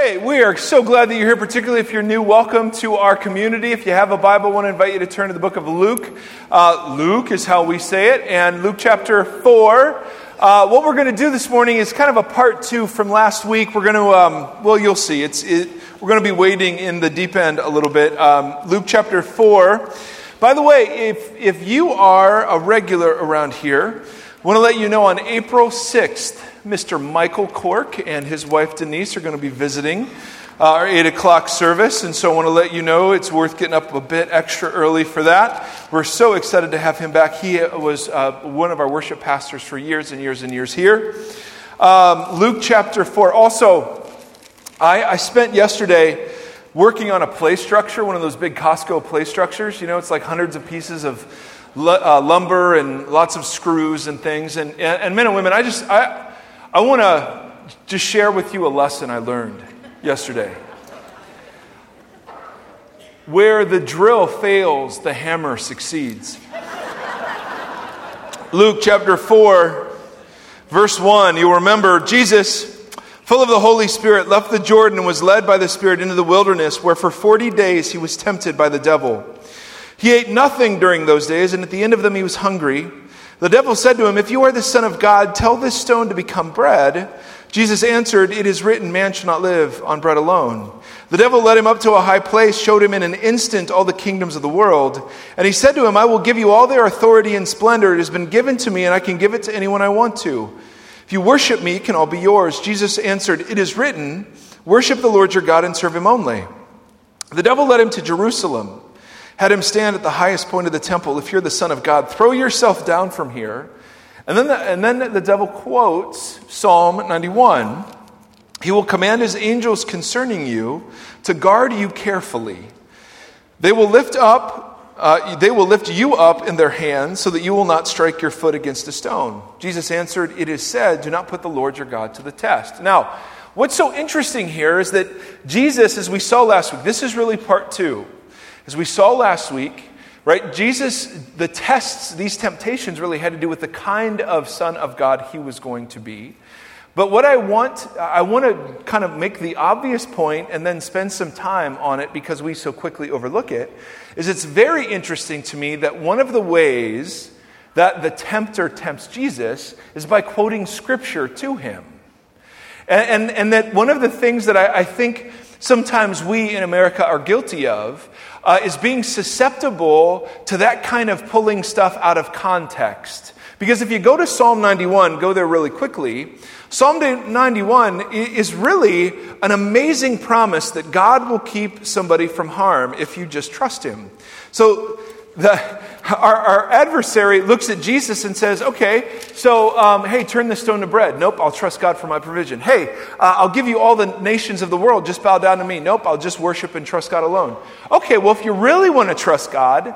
Hey, we are so glad that you're here, particularly if you're new. Welcome to our community. If you have a Bible, I want to invite you to turn to the book of Luke. Uh, Luke is how we say it, and Luke chapter 4. Uh, what we're going to do this morning is kind of a part two from last week. We're going to, um, well, you'll see. It's, it, we're going to be wading in the deep end a little bit. Um, Luke chapter 4. By the way, if, if you are a regular around here, I want to let you know on April 6th, Mr. Michael Cork and his wife Denise are going to be visiting uh, our 8 o'clock service. And so I want to let you know it's worth getting up a bit extra early for that. We're so excited to have him back. He was uh, one of our worship pastors for years and years and years here. Um, Luke chapter 4. Also, I, I spent yesterday working on a play structure, one of those big Costco play structures. You know, it's like hundreds of pieces of uh, lumber and lots of screws and things. And, and, and men and women, I just, I, I want to just share with you a lesson I learned yesterday. Where the drill fails, the hammer succeeds. Luke chapter 4, verse 1, you'll remember Jesus, full of the Holy Spirit, left the Jordan and was led by the Spirit into the wilderness, where for 40 days he was tempted by the devil. He ate nothing during those days, and at the end of them he was hungry. The devil said to him, If you are the Son of God, tell this stone to become bread. Jesus answered, It is written, Man shall not live on bread alone. The devil led him up to a high place, showed him in an instant all the kingdoms of the world. And he said to him, I will give you all their authority and splendor. It has been given to me, and I can give it to anyone I want to. If you worship me, it can all be yours. Jesus answered, It is written, Worship the Lord your God and serve him only. The devil led him to Jerusalem had him stand at the highest point of the temple. If you're the Son of God, throw yourself down from here. And then the, and then the devil quotes Psalm 91 He will command his angels concerning you to guard you carefully. They will lift up. Uh, they will lift you up in their hands so that you will not strike your foot against a stone. Jesus answered, It is said, Do not put the Lord your God to the test. Now, what's so interesting here is that Jesus, as we saw last week, this is really part two. As we saw last week, right, Jesus, the tests, these temptations really had to do with the kind of Son of God he was going to be. But what I want, I want to kind of make the obvious point and then spend some time on it because we so quickly overlook it, is it's very interesting to me that one of the ways that the tempter tempts Jesus is by quoting scripture to him. And, and, and that one of the things that I, I think sometimes we in America are guilty of uh, is being susceptible to that kind of pulling stuff out of context. Because if you go to Psalm 91, go there really quickly, Psalm 91 is really an amazing promise that God will keep somebody from harm if you just trust Him. So the, our, our, adversary looks at Jesus and says, Okay, so, um, hey, turn the stone to bread. Nope, I'll trust God for my provision. Hey, uh, I'll give you all the nations of the world. Just bow down to me. Nope, I'll just worship and trust God alone. Okay, well, if you really want to trust God,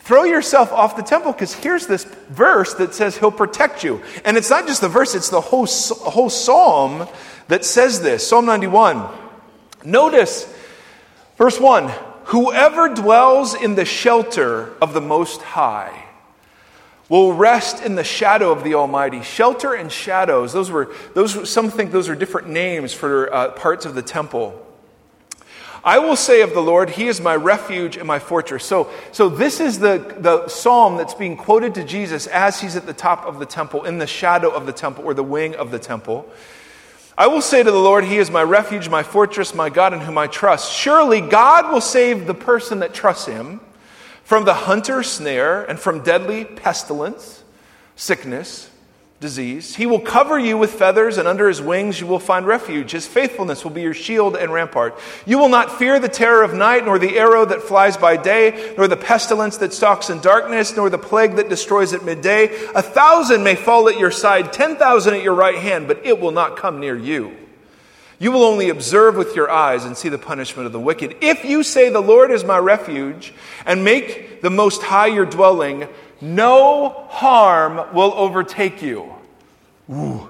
throw yourself off the temple because here's this verse that says he'll protect you. And it's not just the verse, it's the whole, whole psalm that says this Psalm 91. Notice verse 1 Whoever dwells in the shelter of the Most High will rest in the shadow of the Almighty. Shelter and shadows, those were, those, some think those are different names for uh, parts of the temple. I will say of the Lord, He is my refuge and my fortress. So, so this is the, the psalm that's being quoted to Jesus as he's at the top of the temple, in the shadow of the temple, or the wing of the temple. I will say to the Lord, He is my refuge, my fortress, my God in whom I trust. Surely God will save the person that trusts Him from the hunter's snare and from deadly pestilence, sickness, disease. He will cover you with feathers, and under his wings you will find refuge. His faithfulness will be your shield and rampart. You will not fear the terror of night, nor the arrow that flies by day, nor the pestilence that stalks in darkness, nor the plague that destroys at midday. A thousand may fall at your side, ten thousand at your right hand, but it will not come near you. You will only observe with your eyes and see the punishment of the wicked. If you say, The Lord is my refuge, and make the Most High your dwelling, no harm will overtake you. Ooh.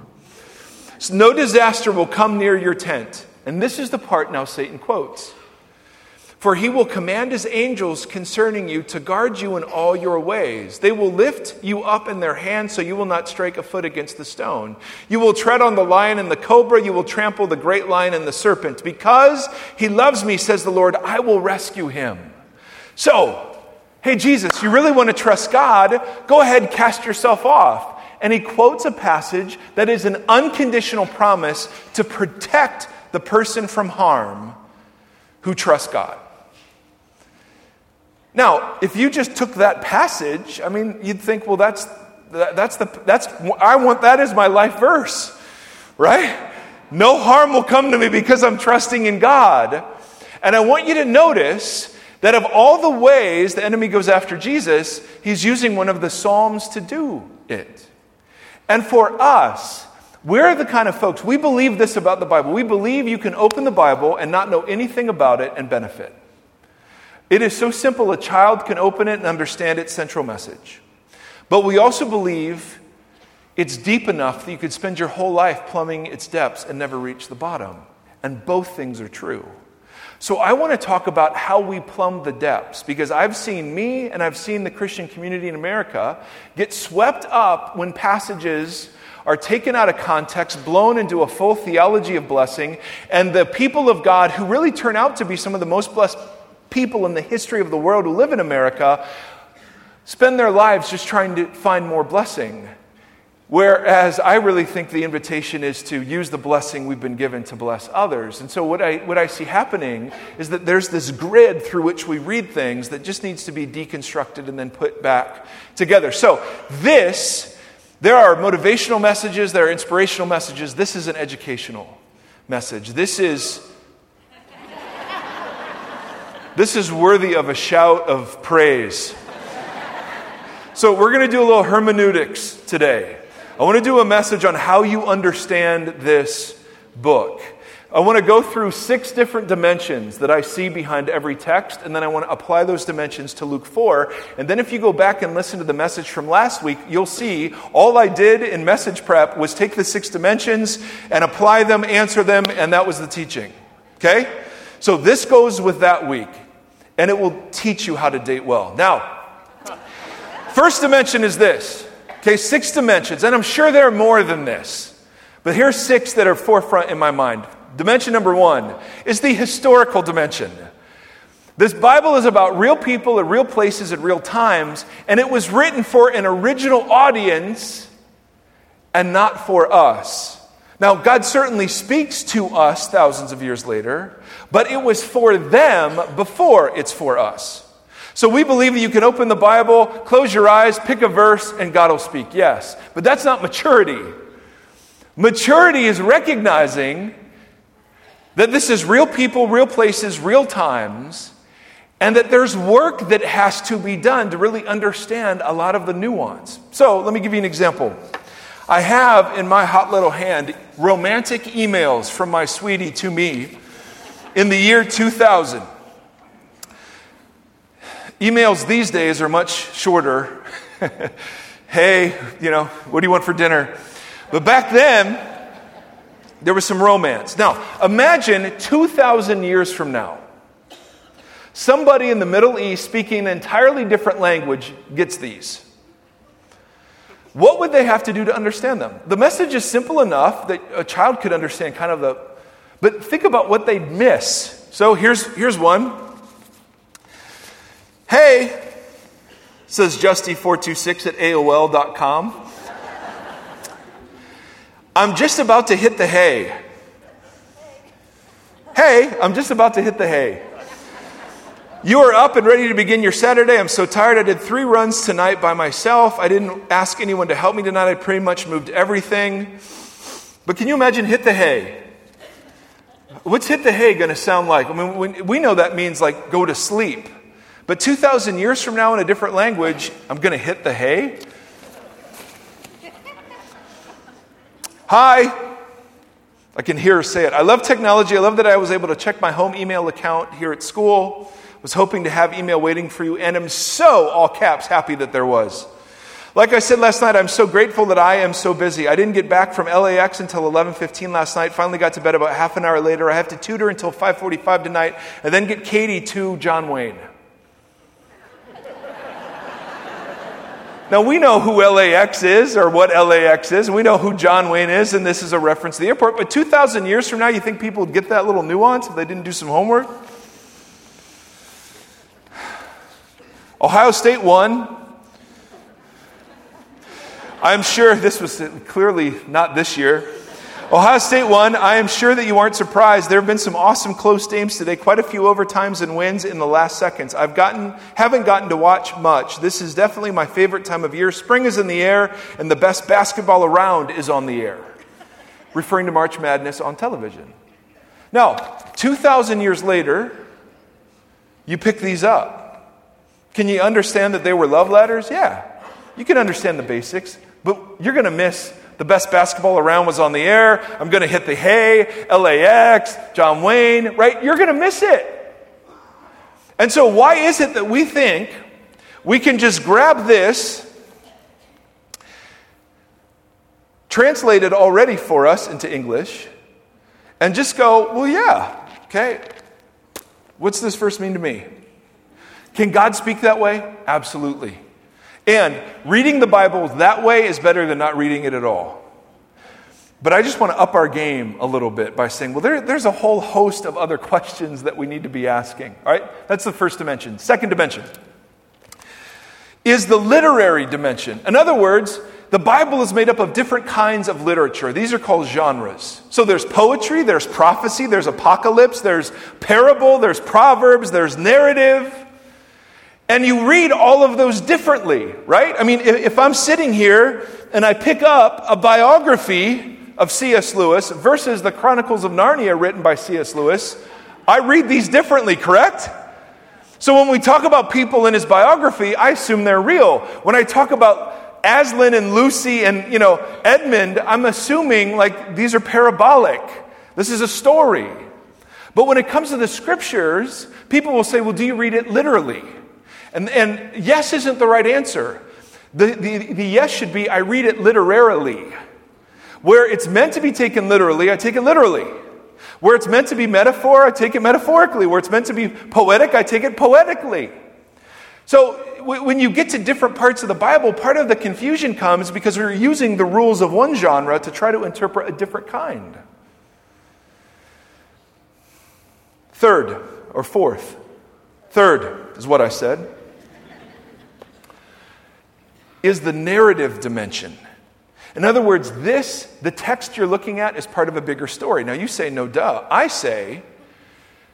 So no disaster will come near your tent. And this is the part now Satan quotes. For he will command his angels concerning you to guard you in all your ways. They will lift you up in their hands so you will not strike a foot against the stone. You will tread on the lion and the cobra. You will trample the great lion and the serpent. Because he loves me, says the Lord, I will rescue him. So, hey, Jesus, you really want to trust God? Go ahead, cast yourself off. And he quotes a passage that is an unconditional promise to protect the person from harm who trusts God. Now, if you just took that passage, I mean, you'd think, well, that's, that's the, that's, I want that as my life verse, right? No harm will come to me because I'm trusting in God. And I want you to notice that of all the ways the enemy goes after Jesus, he's using one of the Psalms to do it. And for us, we're the kind of folks, we believe this about the Bible. We believe you can open the Bible and not know anything about it and benefit. It is so simple, a child can open it and understand its central message. But we also believe it's deep enough that you could spend your whole life plumbing its depths and never reach the bottom. And both things are true. So I want to talk about how we plumb the depths because I've seen me and I've seen the Christian community in America get swept up when passages are taken out of context, blown into a full theology of blessing, and the people of God who really turn out to be some of the most blessed people in the history of the world who live in America spend their lives just trying to find more blessing. Whereas I really think the invitation is to use the blessing we've been given to bless others. And so, what I, what I see happening is that there's this grid through which we read things that just needs to be deconstructed and then put back together. So, this, there are motivational messages, there are inspirational messages. This is an educational message. This is this is worthy of a shout of praise. So, we're going to do a little hermeneutics today. I want to do a message on how you understand this book. I want to go through six different dimensions that I see behind every text, and then I want to apply those dimensions to Luke 4. And then, if you go back and listen to the message from last week, you'll see all I did in message prep was take the six dimensions and apply them, answer them, and that was the teaching. Okay? So, this goes with that week and it will teach you how to date well. Now, first dimension is this. Okay, six dimensions, and I'm sure there are more than this. But here's six that are forefront in my mind. Dimension number one is the historical dimension. This Bible is about real people at real places at real times, and it was written for an original audience and not for us. Now, God certainly speaks to us thousands of years later, but it was for them before it's for us. So we believe that you can open the Bible, close your eyes, pick a verse, and God will speak. Yes. But that's not maturity. Maturity is recognizing that this is real people, real places, real times, and that there's work that has to be done to really understand a lot of the nuance. So let me give you an example. I have in my hot little hand romantic emails from my sweetie to me in the year 2000. Emails these days are much shorter. hey, you know, what do you want for dinner? But back then, there was some romance. Now, imagine 2,000 years from now, somebody in the Middle East speaking an entirely different language gets these. What would they have to do to understand them? The message is simple enough that a child could understand kind of the, but think about what they'd miss. So here's, here's one. Hey, says Justy426 at AOL.com. I'm just about to hit the hay. Hey, I'm just about to hit the hay. You are up and ready to begin your Saturday. I'm so tired. I did three runs tonight by myself. I didn't ask anyone to help me tonight. I pretty much moved everything. But can you imagine hit the hay? What's hit the hay going to sound like? I mean, we know that means like go to sleep. But 2,000 years from now in a different language, I'm going to hit the hay? Hi. I can hear her say it. I love technology. I love that I was able to check my home email account here at school I was hoping to have email waiting for you, and I'm so, all caps, happy that there was. Like I said last night, I'm so grateful that I am so busy. I didn't get back from LAX until 11:15 last night. Finally got to bed about half an hour later. I have to tutor until 5:45 tonight and then get Katie to John Wayne. Now, we know who LAX is or what LAX is, and we know who John Wayne is, and this is a reference to the airport. But 2,000 years from now, you think people would get that little nuance if they didn't do some homework? Ohio State won. I'm sure this was clearly not this year. Ohio State won. I am sure that you aren't surprised. There have been some awesome close games today, quite a few overtimes and wins in the last seconds. I've gotten, haven't gotten to watch much. This is definitely my favorite time of year. Spring is in the air, and the best basketball around is on the air. Referring to March Madness on television. Now, 2,000 years later, you pick these up. Can you understand that they were love letters? Yeah. You can understand the basics, but you're going to miss the best basketball around was on the air. I'm going to hit the hay, LAX, John Wayne, right? You're going to miss it. And so, why is it that we think we can just grab this, translate it already for us into English, and just go, well, yeah, okay, what's this verse mean to me? Can God speak that way? Absolutely. And reading the Bible that way is better than not reading it at all. But I just want to up our game a little bit by saying, well, there, there's a whole host of other questions that we need to be asking. All right? That's the first dimension. Second dimension is the literary dimension. In other words, the Bible is made up of different kinds of literature. These are called genres. So there's poetry, there's prophecy, there's apocalypse, there's parable, there's proverbs, there's narrative. And you read all of those differently, right? I mean, if I'm sitting here and I pick up a biography of C.S. Lewis versus the Chronicles of Narnia written by C.S. Lewis, I read these differently, correct? So when we talk about people in his biography, I assume they're real. When I talk about Aslan and Lucy and, you know, Edmund, I'm assuming like these are parabolic. This is a story. But when it comes to the scriptures, people will say, well, do you read it literally? And, and yes isn't the right answer. The, the, the yes should be I read it literarily. Where it's meant to be taken literally, I take it literally. Where it's meant to be metaphor, I take it metaphorically. Where it's meant to be poetic, I take it poetically. So when you get to different parts of the Bible, part of the confusion comes because we're using the rules of one genre to try to interpret a different kind. Third, or fourth, third is what I said is the narrative dimension. In other words, this, the text you're looking at, is part of a bigger story. Now you say, no duh. I say,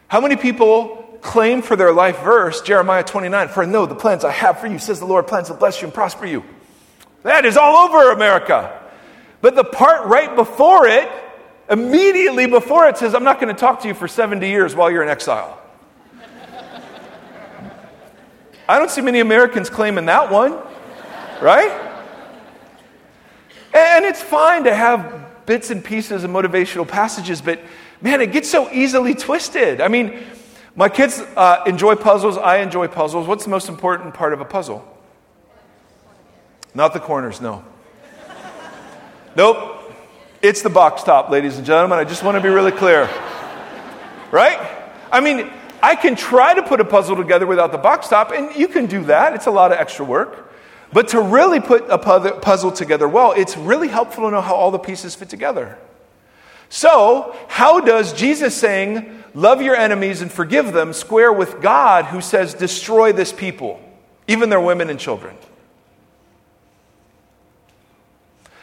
how many people claim for their life verse, Jeremiah 29, for no, the plans I have for you, says the Lord, plans to bless you and prosper you. That is all over America. But the part right before it, immediately before it says, I'm not going to talk to you for 70 years while you're in exile. I don't see many Americans claiming that one right? And it's fine to have bits and pieces of motivational passages, but man, it gets so easily twisted. I mean, my kids uh, enjoy puzzles. I enjoy puzzles. What's the most important part of a puzzle? Not the corners, no. nope. It's the box top, ladies and gentlemen. I just want to be really clear. Right? I mean, I can try to put a puzzle together without the box top, and you can do that. It's a lot of extra work. But to really put a puzzle together well, it's really helpful to know how all the pieces fit together. So, how does Jesus saying, love your enemies and forgive them, square with God who says, destroy this people, even their women and children?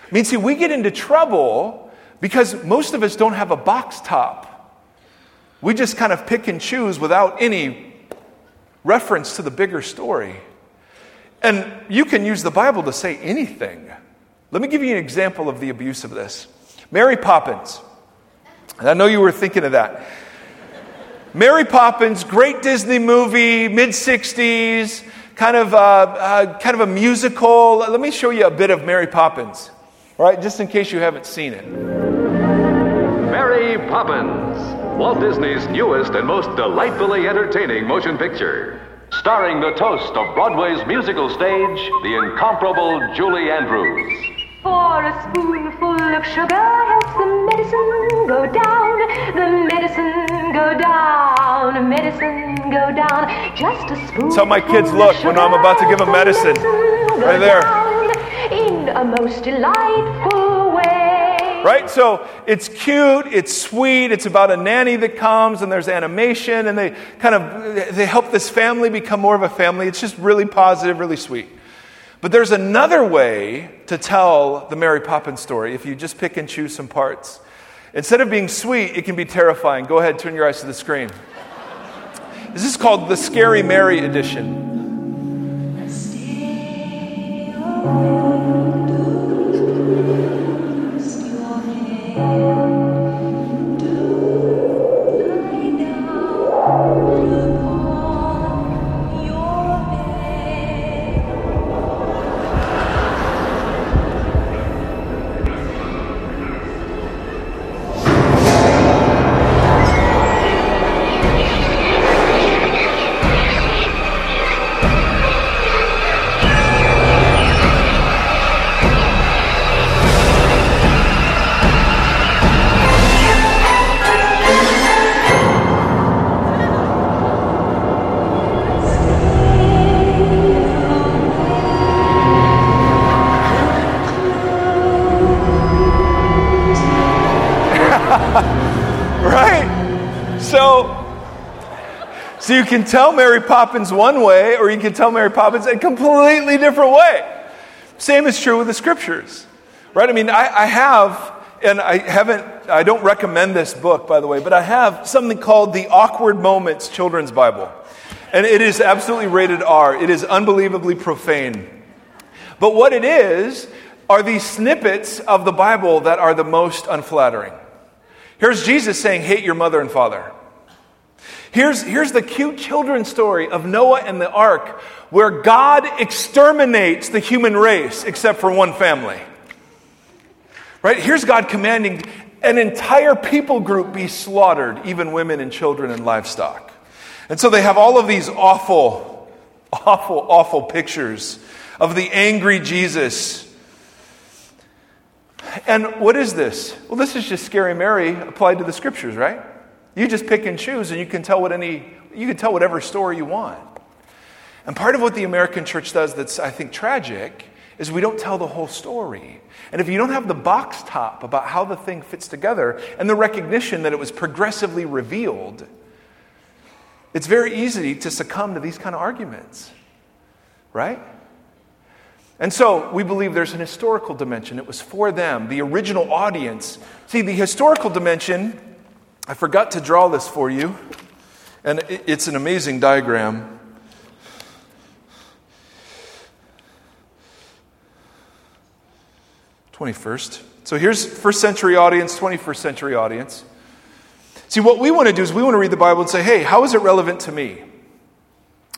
I mean, see, we get into trouble because most of us don't have a box top. We just kind of pick and choose without any reference to the bigger story. And you can use the Bible to say anything. Let me give you an example of the abuse of this. Mary Poppins. I know you were thinking of that. Mary Poppins, great Disney movie, mid 60s, kind of, uh, uh, kind of a musical. Let me show you a bit of Mary Poppins, all right, just in case you haven't seen it. Mary Poppins, Walt Disney's newest and most delightfully entertaining motion picture. Starring the toast of Broadway's musical stage, the incomparable Julie Andrews. For a spoonful of sugar helps the medicine go down, the medicine go down, medicine go down. Just a spoonful. That's how my kids look when I'm about to give them medicine. Right there. In a most delightful way. Right? So it's cute, it's sweet, it's about a nanny that comes and there's animation and they kind of they help this family become more of a family. It's just really positive, really sweet. But there's another way to tell the Mary Poppins story if you just pick and choose some parts. Instead of being sweet, it can be terrifying. Go ahead, turn your eyes to the screen. This is called the Scary Mary edition. Can tell Mary Poppins one way, or you can tell Mary Poppins a completely different way. Same is true with the scriptures, right? I mean, I, I have, and I haven't, I don't recommend this book, by the way, but I have something called the Awkward Moments Children's Bible. And it is absolutely rated R. It is unbelievably profane. But what it is are these snippets of the Bible that are the most unflattering. Here's Jesus saying, Hate your mother and father. Here's, here's the cute children's story of Noah and the ark, where God exterminates the human race except for one family. Right? Here's God commanding an entire people group be slaughtered, even women and children and livestock. And so they have all of these awful, awful, awful pictures of the angry Jesus. And what is this? Well, this is just Scary Mary applied to the scriptures, right? You just pick and choose, and you can tell what any you can tell whatever story you want. And part of what the American church does that's I think tragic is we don't tell the whole story. And if you don't have the box top about how the thing fits together and the recognition that it was progressively revealed, it's very easy to succumb to these kind of arguments, right? And so we believe there's an historical dimension. It was for them, the original audience. See, the historical dimension, I forgot to draw this for you, and it's an amazing diagram. Twenty-first. So here's first century audience, 21st century audience. See, what we want to do is we want to read the Bible and say, hey, how is it relevant to me?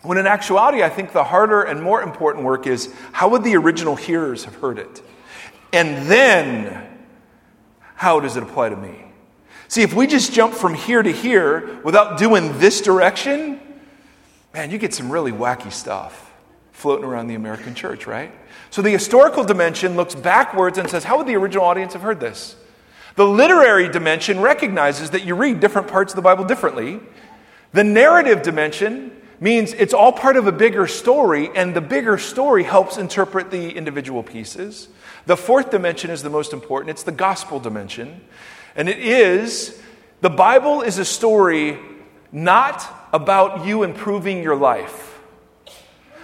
When in actuality, I think the harder and more important work is how would the original hearers have heard it? And then, how does it apply to me? See, if we just jump from here to here without doing this direction, man, you get some really wacky stuff floating around the American church, right? So the historical dimension looks backwards and says, how would the original audience have heard this? The literary dimension recognizes that you read different parts of the Bible differently. The narrative dimension means it's all part of a bigger story, and the bigger story helps interpret the individual pieces. The fourth dimension is the most important it's the gospel dimension. And it is the Bible is a story not about you improving your life.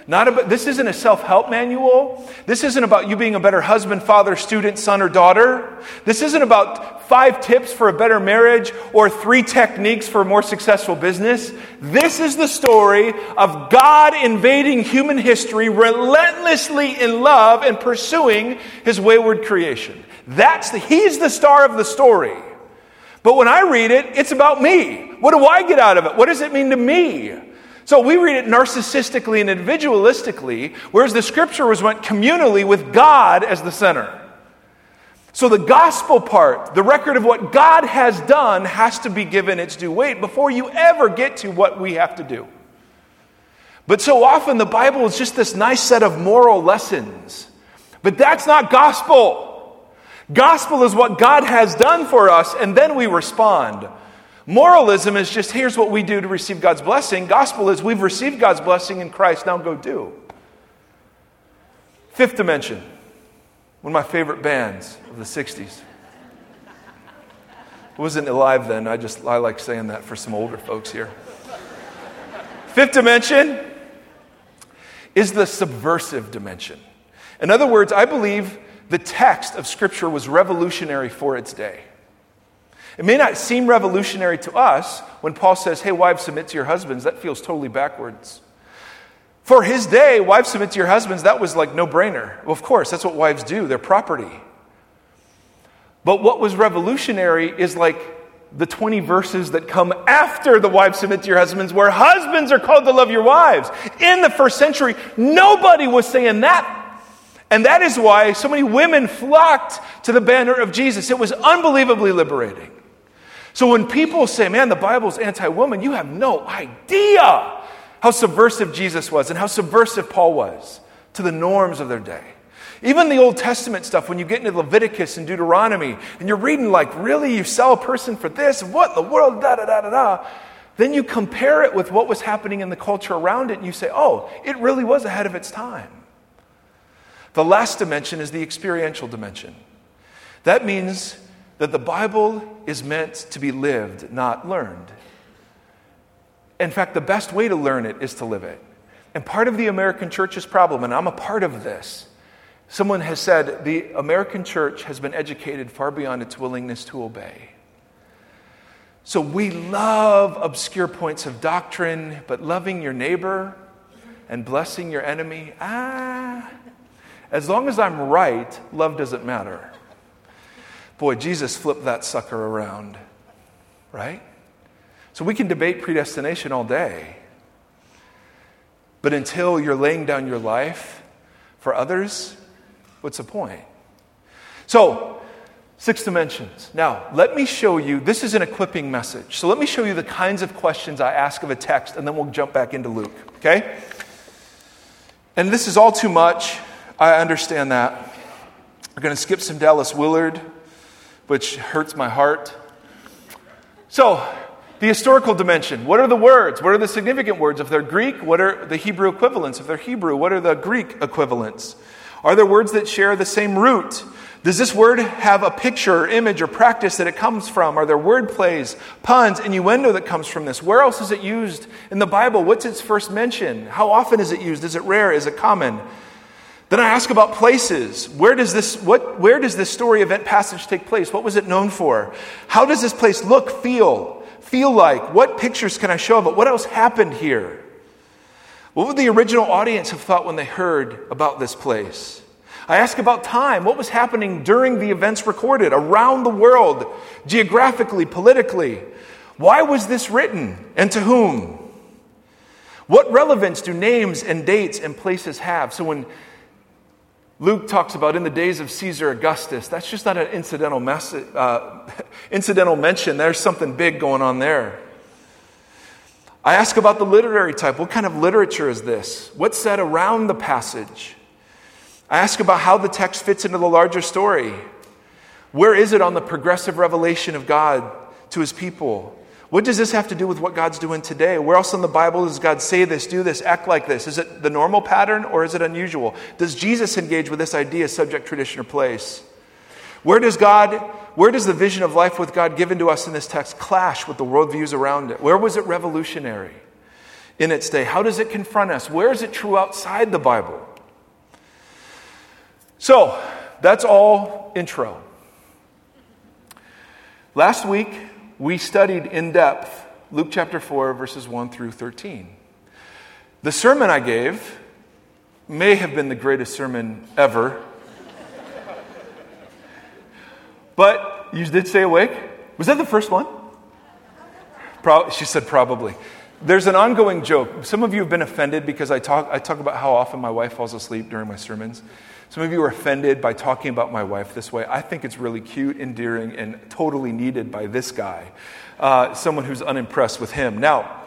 Not about, this isn't a self help manual. This isn't about you being a better husband, father, student, son, or daughter. This isn't about five tips for a better marriage or three techniques for a more successful business. This is the story of God invading human history relentlessly in love and pursuing his wayward creation. That's the, he's the star of the story. But when I read it, it's about me. What do I get out of it? What does it mean to me? So we read it narcissistically and individualistically, whereas the scripture was went communally with God as the center. So the gospel part, the record of what God has done, has to be given its due weight before you ever get to what we have to do. But so often the Bible is just this nice set of moral lessons. But that's not gospel. Gospel is what God has done for us, and then we respond. Moralism is just here's what we do to receive God's blessing. Gospel is we've received God's blessing in Christ, now go do. Fifth dimension, one of my favorite bands of the 60s. I wasn't alive then, I just I like saying that for some older folks here. Fifth dimension is the subversive dimension. In other words, I believe the text of Scripture was revolutionary for its day. It may not seem revolutionary to us when Paul says, Hey, wives, submit to your husbands. That feels totally backwards. For his day, wives submit to your husbands, that was like no brainer. Well, of course, that's what wives do, they're property. But what was revolutionary is like the 20 verses that come after the wives submit to your husbands, where husbands are called to love your wives. In the first century, nobody was saying that and that is why so many women flocked to the banner of Jesus. It was unbelievably liberating. So when people say, man, the Bible's anti woman, you have no idea how subversive Jesus was and how subversive Paul was to the norms of their day. Even the Old Testament stuff, when you get into Leviticus and Deuteronomy, and you're reading, like, really, you sell a person for this? What the world? Da da da da da. Then you compare it with what was happening in the culture around it, and you say, oh, it really was ahead of its time. The last dimension is the experiential dimension. That means that the Bible is meant to be lived, not learned. In fact, the best way to learn it is to live it. And part of the American church's problem, and I'm a part of this, someone has said the American church has been educated far beyond its willingness to obey. So we love obscure points of doctrine, but loving your neighbor and blessing your enemy, ah, as long as I'm right, love doesn't matter. Boy, Jesus flipped that sucker around, right? So we can debate predestination all day. But until you're laying down your life for others, what's the point? So, six dimensions. Now, let me show you this is an equipping message. So, let me show you the kinds of questions I ask of a text, and then we'll jump back into Luke, okay? And this is all too much. I understand that. We're going to skip some Dallas Willard, which hurts my heart. So, the historical dimension. What are the words? What are the significant words? If they're Greek, what are the Hebrew equivalents? If they're Hebrew, what are the Greek equivalents? Are there words that share the same root? Does this word have a picture or image or practice that it comes from? Are there word plays, puns, innuendo that comes from this? Where else is it used in the Bible? What's its first mention? How often is it used? Is it rare? Is it common? Then I ask about places. Where does this, what, where does this story event passage take place? What was it known for? How does this place look, feel, feel like? What pictures can I show of it? What else happened here? What would the original audience have thought when they heard about this place? I ask about time. What was happening during the events recorded around the world, geographically, politically? Why was this written and to whom? What relevance do names and dates and places have? So when Luke talks about in the days of Caesar Augustus. That's just not an incidental, mess, uh, incidental mention. There's something big going on there. I ask about the literary type. What kind of literature is this? What's said around the passage? I ask about how the text fits into the larger story. Where is it on the progressive revelation of God to his people? What does this have to do with what God's doing today? Where else in the Bible does God say this, do this, act like this? Is it the normal pattern or is it unusual? Does Jesus engage with this idea, subject, tradition, or place? Where does God, where does the vision of life with God given to us in this text clash with the worldviews around it? Where was it revolutionary in its day? How does it confront us? Where is it true outside the Bible? So, that's all intro. Last week, we studied in depth Luke chapter 4, verses 1 through 13. The sermon I gave may have been the greatest sermon ever. but you did stay awake? Was that the first one? Pro- she said, probably. There's an ongoing joke. Some of you have been offended because I talk, I talk about how often my wife falls asleep during my sermons. Some of you are offended by talking about my wife this way. I think it's really cute, endearing, and totally needed by this guy, uh, someone who's unimpressed with him. Now,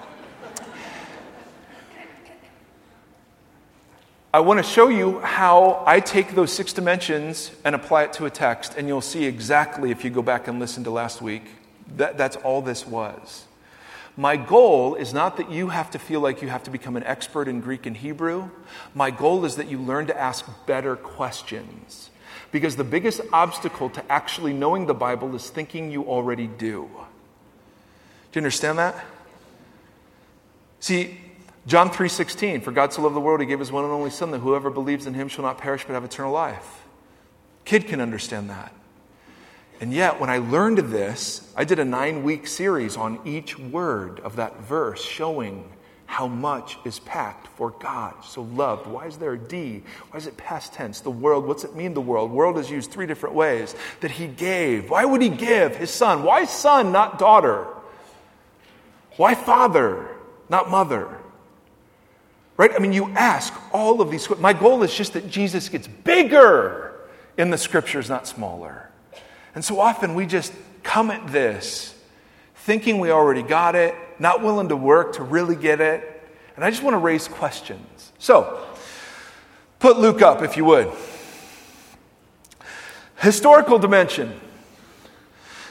I want to show you how I take those six dimensions and apply it to a text, and you'll see exactly if you go back and listen to last week. That, that's all this was. My goal is not that you have to feel like you have to become an expert in Greek and Hebrew. My goal is that you learn to ask better questions. Because the biggest obstacle to actually knowing the Bible is thinking you already do. Do you understand that? See, John 3:16, for God so loved the world he gave his one and only son that whoever believes in him shall not perish but have eternal life. Kid can understand that. And yet, when I learned this, I did a nine week series on each word of that verse, showing how much is packed for God. So loved. Why is there a D? Why is it past tense? The world, what's it mean, the world? World is used three different ways. That He gave. Why would He give His Son? Why son, not daughter? Why father, not mother? Right? I mean, you ask all of these. My goal is just that Jesus gets bigger in the scriptures, not smaller. And so often we just come at this thinking we already got it, not willing to work to really get it. And I just want to raise questions. So, put Luke up if you would. Historical dimension.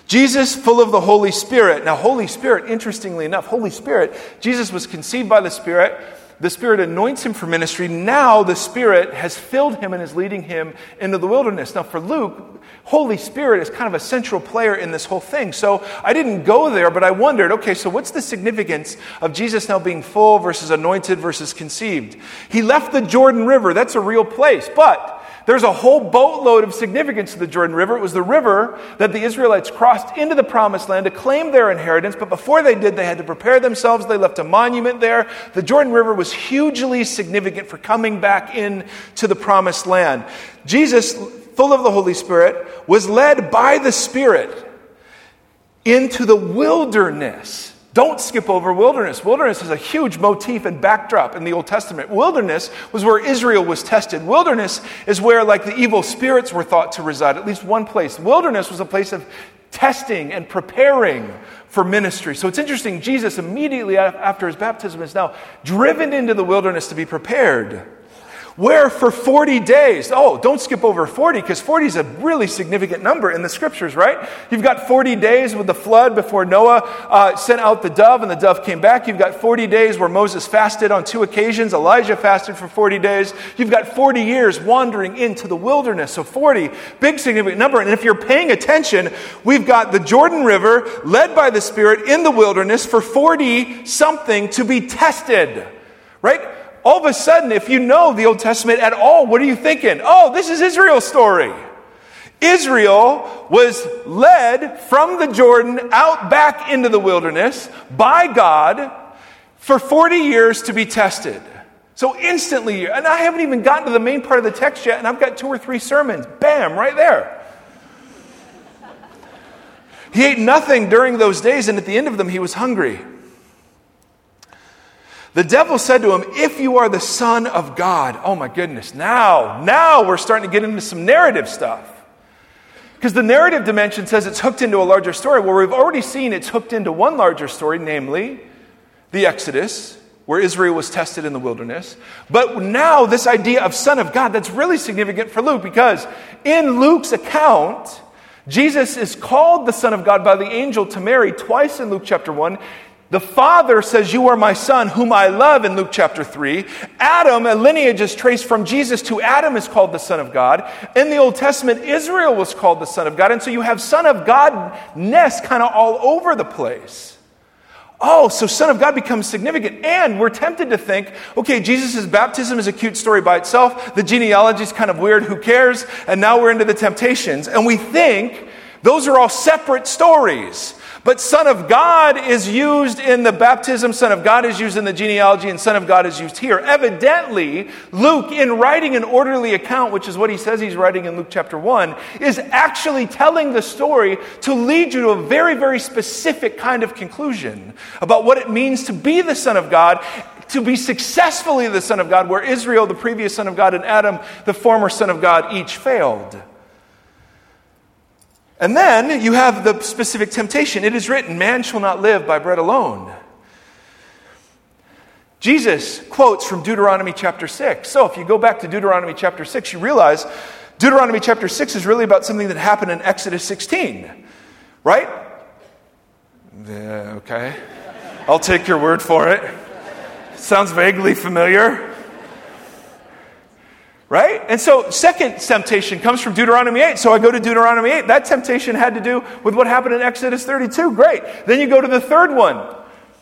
Jesus, full of the Holy Spirit. Now, Holy Spirit, interestingly enough, Holy Spirit, Jesus was conceived by the Spirit the Spirit anoints him for ministry. Now the Spirit has filled him and is leading him into the wilderness. Now, for Luke, Holy Spirit is kind of a central player in this whole thing. So I didn't go there, but I wondered okay, so what's the significance of Jesus now being full versus anointed versus conceived? He left the Jordan River. That's a real place. But there's a whole boatload of significance to the Jordan River. It was the river that the Israelites crossed into the promised land to claim their inheritance, but before they did, they had to prepare themselves. They left a monument there. The Jordan River was hugely significant for coming back into the promised land. Jesus, full of the Holy Spirit, was led by the Spirit into the wilderness don't skip over wilderness. Wilderness is a huge motif and backdrop in the Old Testament. Wilderness was where Israel was tested. Wilderness is where, like, the evil spirits were thought to reside, at least one place. Wilderness was a place of testing and preparing for ministry. So it's interesting, Jesus immediately after his baptism is now driven into the wilderness to be prepared where for 40 days. Oh, don't skip over 40 because 40 is a really significant number in the scriptures, right? You've got 40 days with the flood before Noah uh, sent out the dove and the dove came back. You've got 40 days where Moses fasted on two occasions. Elijah fasted for 40 days. You've got 40 years wandering into the wilderness. So 40, big significant number. And if you're paying attention, we've got the Jordan River led by the Spirit in the wilderness for 40 something to be tested, right? All of a sudden, if you know the Old Testament at all, what are you thinking? Oh, this is Israel's story. Israel was led from the Jordan out back into the wilderness by God for 40 years to be tested. So instantly, and I haven't even gotten to the main part of the text yet, and I've got two or three sermons. Bam, right there. He ate nothing during those days, and at the end of them, he was hungry. The devil said to him, If you are the Son of God, oh my goodness, now, now we're starting to get into some narrative stuff. Because the narrative dimension says it's hooked into a larger story. Well, we've already seen it's hooked into one larger story, namely the Exodus, where Israel was tested in the wilderness. But now, this idea of Son of God, that's really significant for Luke because in Luke's account, Jesus is called the Son of God by the angel to Mary twice in Luke chapter 1. The Father says, You are my Son, whom I love, in Luke chapter 3. Adam, a lineage is traced from Jesus to Adam, is called the Son of God. In the Old Testament, Israel was called the Son of God. And so you have Son of God nest kind of all over the place. Oh, so Son of God becomes significant. And we're tempted to think, okay, Jesus' baptism is a cute story by itself. The genealogy is kind of weird. Who cares? And now we're into the temptations. And we think those are all separate stories. But Son of God is used in the baptism, Son of God is used in the genealogy, and Son of God is used here. Evidently, Luke, in writing an orderly account, which is what he says he's writing in Luke chapter 1, is actually telling the story to lead you to a very, very specific kind of conclusion about what it means to be the Son of God to be successfully the Son of God, where Israel, the previous Son of God, and Adam, the former Son of God, each failed. And then you have the specific temptation. It is written, Man shall not live by bread alone. Jesus quotes from Deuteronomy chapter 6. So if you go back to Deuteronomy chapter 6, you realize Deuteronomy chapter 6 is really about something that happened in Exodus 16, right? Yeah, okay. I'll take your word for it. Sounds vaguely familiar. Right? And so, second temptation comes from Deuteronomy 8. So I go to Deuteronomy 8. That temptation had to do with what happened in Exodus 32. Great. Then you go to the third one.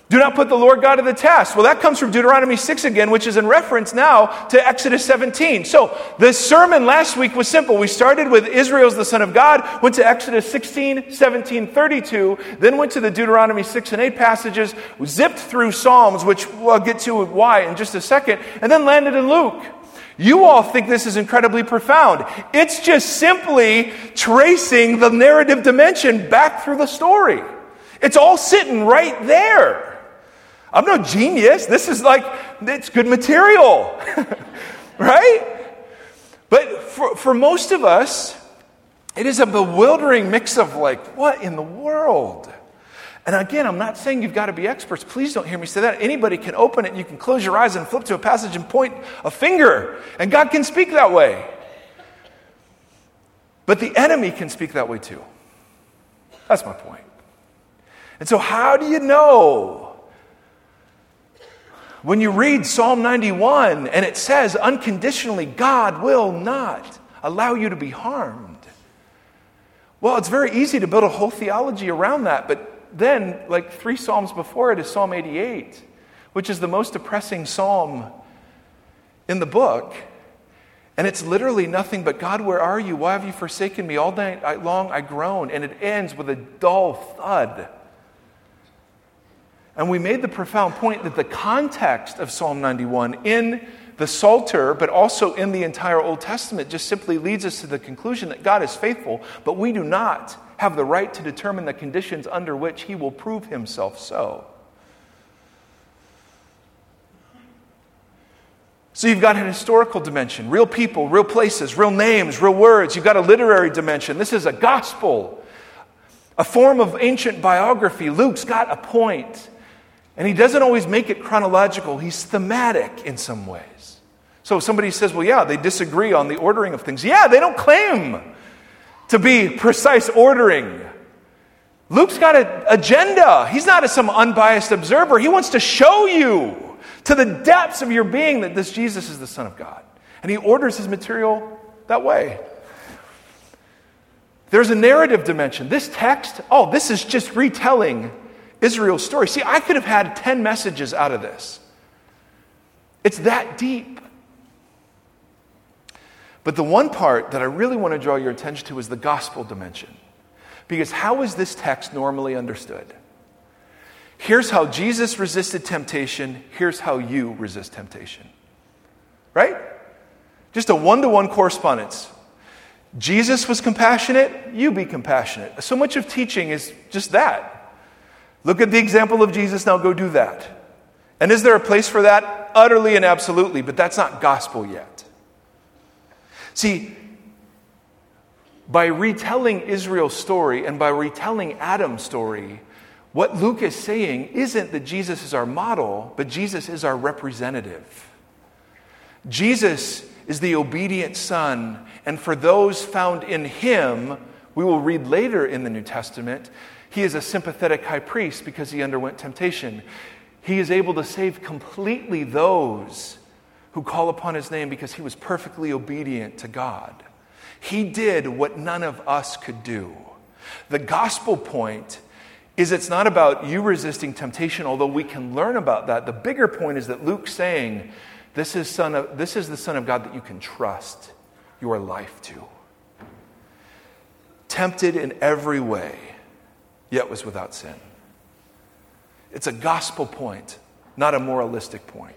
Do not put the Lord God to the test. Well, that comes from Deuteronomy 6 again, which is in reference now to Exodus 17. So the sermon last week was simple. We started with Israel's the Son of God, went to Exodus 16, 17, 32, then went to the Deuteronomy 6 and 8 passages, zipped through Psalms, which we'll get to why in just a second, and then landed in Luke. You all think this is incredibly profound. It's just simply tracing the narrative dimension back through the story. It's all sitting right there. I'm no genius. This is like, it's good material, right? But for, for most of us, it is a bewildering mix of like, what in the world? And again, I'm not saying you've got to be experts. Please don't hear me say that. Anybody can open it. You can close your eyes and flip to a passage and point a finger, and God can speak that way. But the enemy can speak that way too. That's my point. And so, how do you know when you read Psalm 91 and it says unconditionally, God will not allow you to be harmed? Well, it's very easy to build a whole theology around that, but then, like three Psalms before it, is Psalm 88, which is the most depressing psalm in the book. And it's literally nothing but God, where are you? Why have you forsaken me? All night long I groan. And it ends with a dull thud. And we made the profound point that the context of Psalm 91 in the Psalter, but also in the entire Old Testament, just simply leads us to the conclusion that God is faithful, but we do not have the right to determine the conditions under which he will prove himself so. So you've got an historical dimension, real people, real places, real names, real words. You've got a literary dimension. This is a gospel, a form of ancient biography. Luke's got a point, and he doesn't always make it chronological, he's thematic in some ways. So somebody says, well, yeah, they disagree on the ordering of things. Yeah, they don't claim to be precise ordering. Luke's got an agenda. He's not a, some unbiased observer. He wants to show you to the depths of your being that this Jesus is the Son of God. And he orders his material that way. There's a narrative dimension. This text, oh, this is just retelling Israel's story. See, I could have had 10 messages out of this. It's that deep. But the one part that I really want to draw your attention to is the gospel dimension. Because how is this text normally understood? Here's how Jesus resisted temptation, here's how you resist temptation. Right? Just a one to one correspondence. Jesus was compassionate, you be compassionate. So much of teaching is just that. Look at the example of Jesus, now go do that. And is there a place for that? Utterly and absolutely, but that's not gospel yet. See, by retelling Israel's story and by retelling Adam's story, what Luke is saying isn't that Jesus is our model, but Jesus is our representative. Jesus is the obedient Son, and for those found in him, we will read later in the New Testament, he is a sympathetic high priest because he underwent temptation. He is able to save completely those who call upon his name because he was perfectly obedient to God. He did what none of us could do. The gospel point is it's not about you resisting temptation, although we can learn about that. The bigger point is that Luke's saying, this is, son of, this is the Son of God that you can trust your life to. Tempted in every way, yet was without sin. It's a gospel point, not a moralistic point.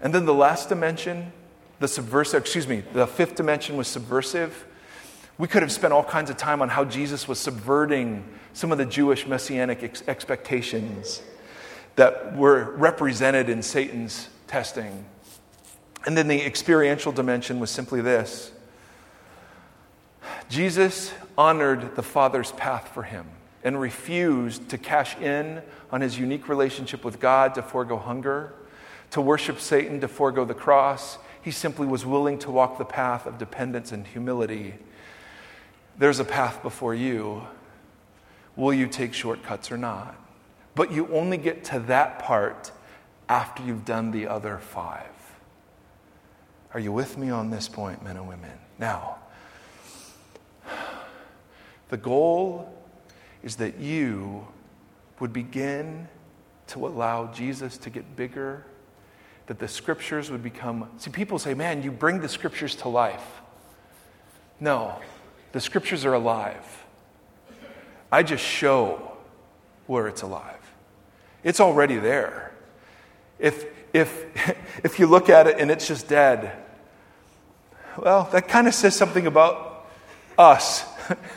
And then the last dimension, the subversive, excuse me, the fifth dimension was subversive. We could have spent all kinds of time on how Jesus was subverting some of the Jewish messianic ex- expectations that were represented in Satan's testing. And then the experiential dimension was simply this Jesus honored the Father's path for him. and refused to cash in on his unique relationship with God to forego hunger, to worship Satan, to forego the cross. He simply was willing to walk the path of dependence and humility. There's a path before you. Will you take shortcuts or not? But you only get to that part after you've done the other five. Are you with me on this point, men and women? Now, the goal is that you would begin to allow Jesus to get bigger, that the scriptures would become. See, people say, man, you bring the scriptures to life. No, the scriptures are alive. I just show where it's alive. It's already there. If, if, if you look at it and it's just dead, well, that kind of says something about us.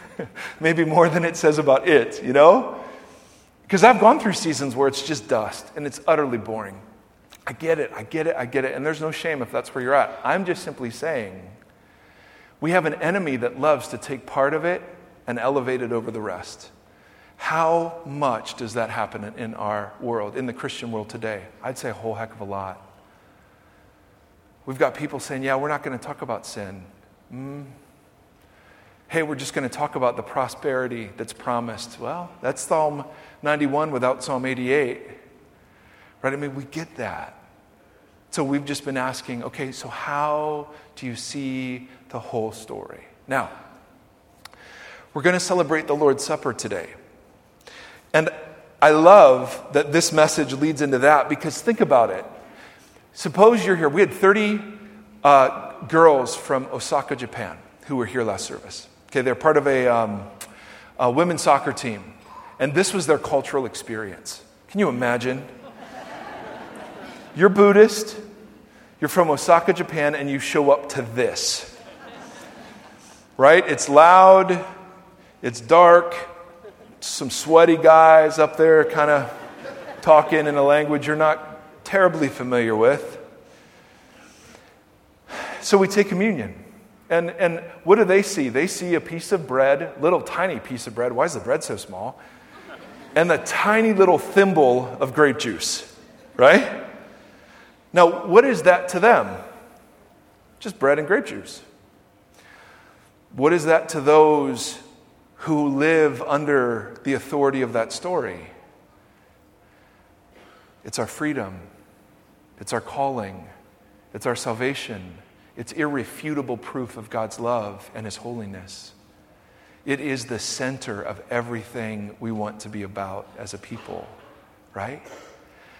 Maybe more than it says about it, you know? Because I've gone through seasons where it's just dust and it's utterly boring. I get it, I get it, I get it. And there's no shame if that's where you're at. I'm just simply saying we have an enemy that loves to take part of it and elevate it over the rest. How much does that happen in our world, in the Christian world today? I'd say a whole heck of a lot. We've got people saying, yeah, we're not going to talk about sin. Mm. Hey, we're just going to talk about the prosperity that's promised. Well, that's Psalm 91 without Psalm 88. Right? I mean, we get that. So we've just been asking, okay, so how do you see the whole story? Now, we're going to celebrate the Lord's Supper today. And I love that this message leads into that because think about it. Suppose you're here. We had 30 uh, girls from Osaka, Japan, who were here last service. Okay, they're part of a, um, a women's soccer team. And this was their cultural experience. Can you imagine? You're Buddhist, you're from Osaka, Japan, and you show up to this. Right? It's loud, it's dark, some sweaty guys up there kind of talking in a language you're not terribly familiar with. So we take communion. And, and what do they see? They see a piece of bread, little tiny piece of bread. Why is the bread so small? And the tiny little thimble of grape juice, right? Now, what is that to them? Just bread and grape juice. What is that to those who live under the authority of that story. It's our freedom, it's our calling, it's our salvation, it's irrefutable proof of God's love and His holiness. It is the center of everything we want to be about as a people, right?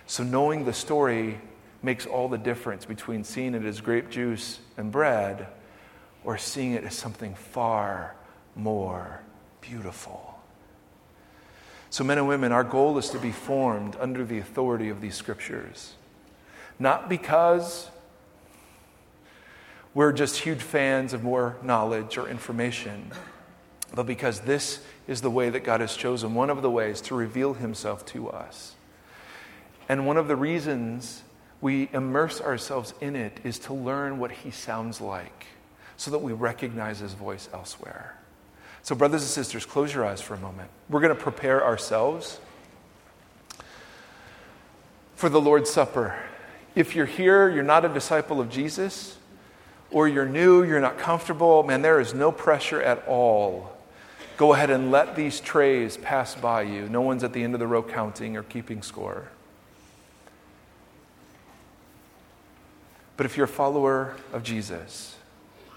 So, knowing the story makes all the difference between seeing it as grape juice and bread or seeing it as something far more beautiful. So, men and women, our goal is to be formed under the authority of these scriptures. Not because we're just huge fans of more knowledge or information, but because this is the way that God has chosen, one of the ways to reveal himself to us. And one of the reasons we immerse ourselves in it is to learn what he sounds like so that we recognize his voice elsewhere. So, brothers and sisters, close your eyes for a moment. We're going to prepare ourselves for the Lord's Supper. If you're here, you're not a disciple of Jesus, or you're new, you're not comfortable, man, there is no pressure at all. Go ahead and let these trays pass by you. No one's at the end of the row counting or keeping score. But if you're a follower of Jesus,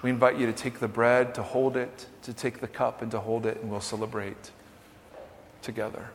we invite you to take the bread, to hold it, to take the cup, and to hold it, and we'll celebrate together.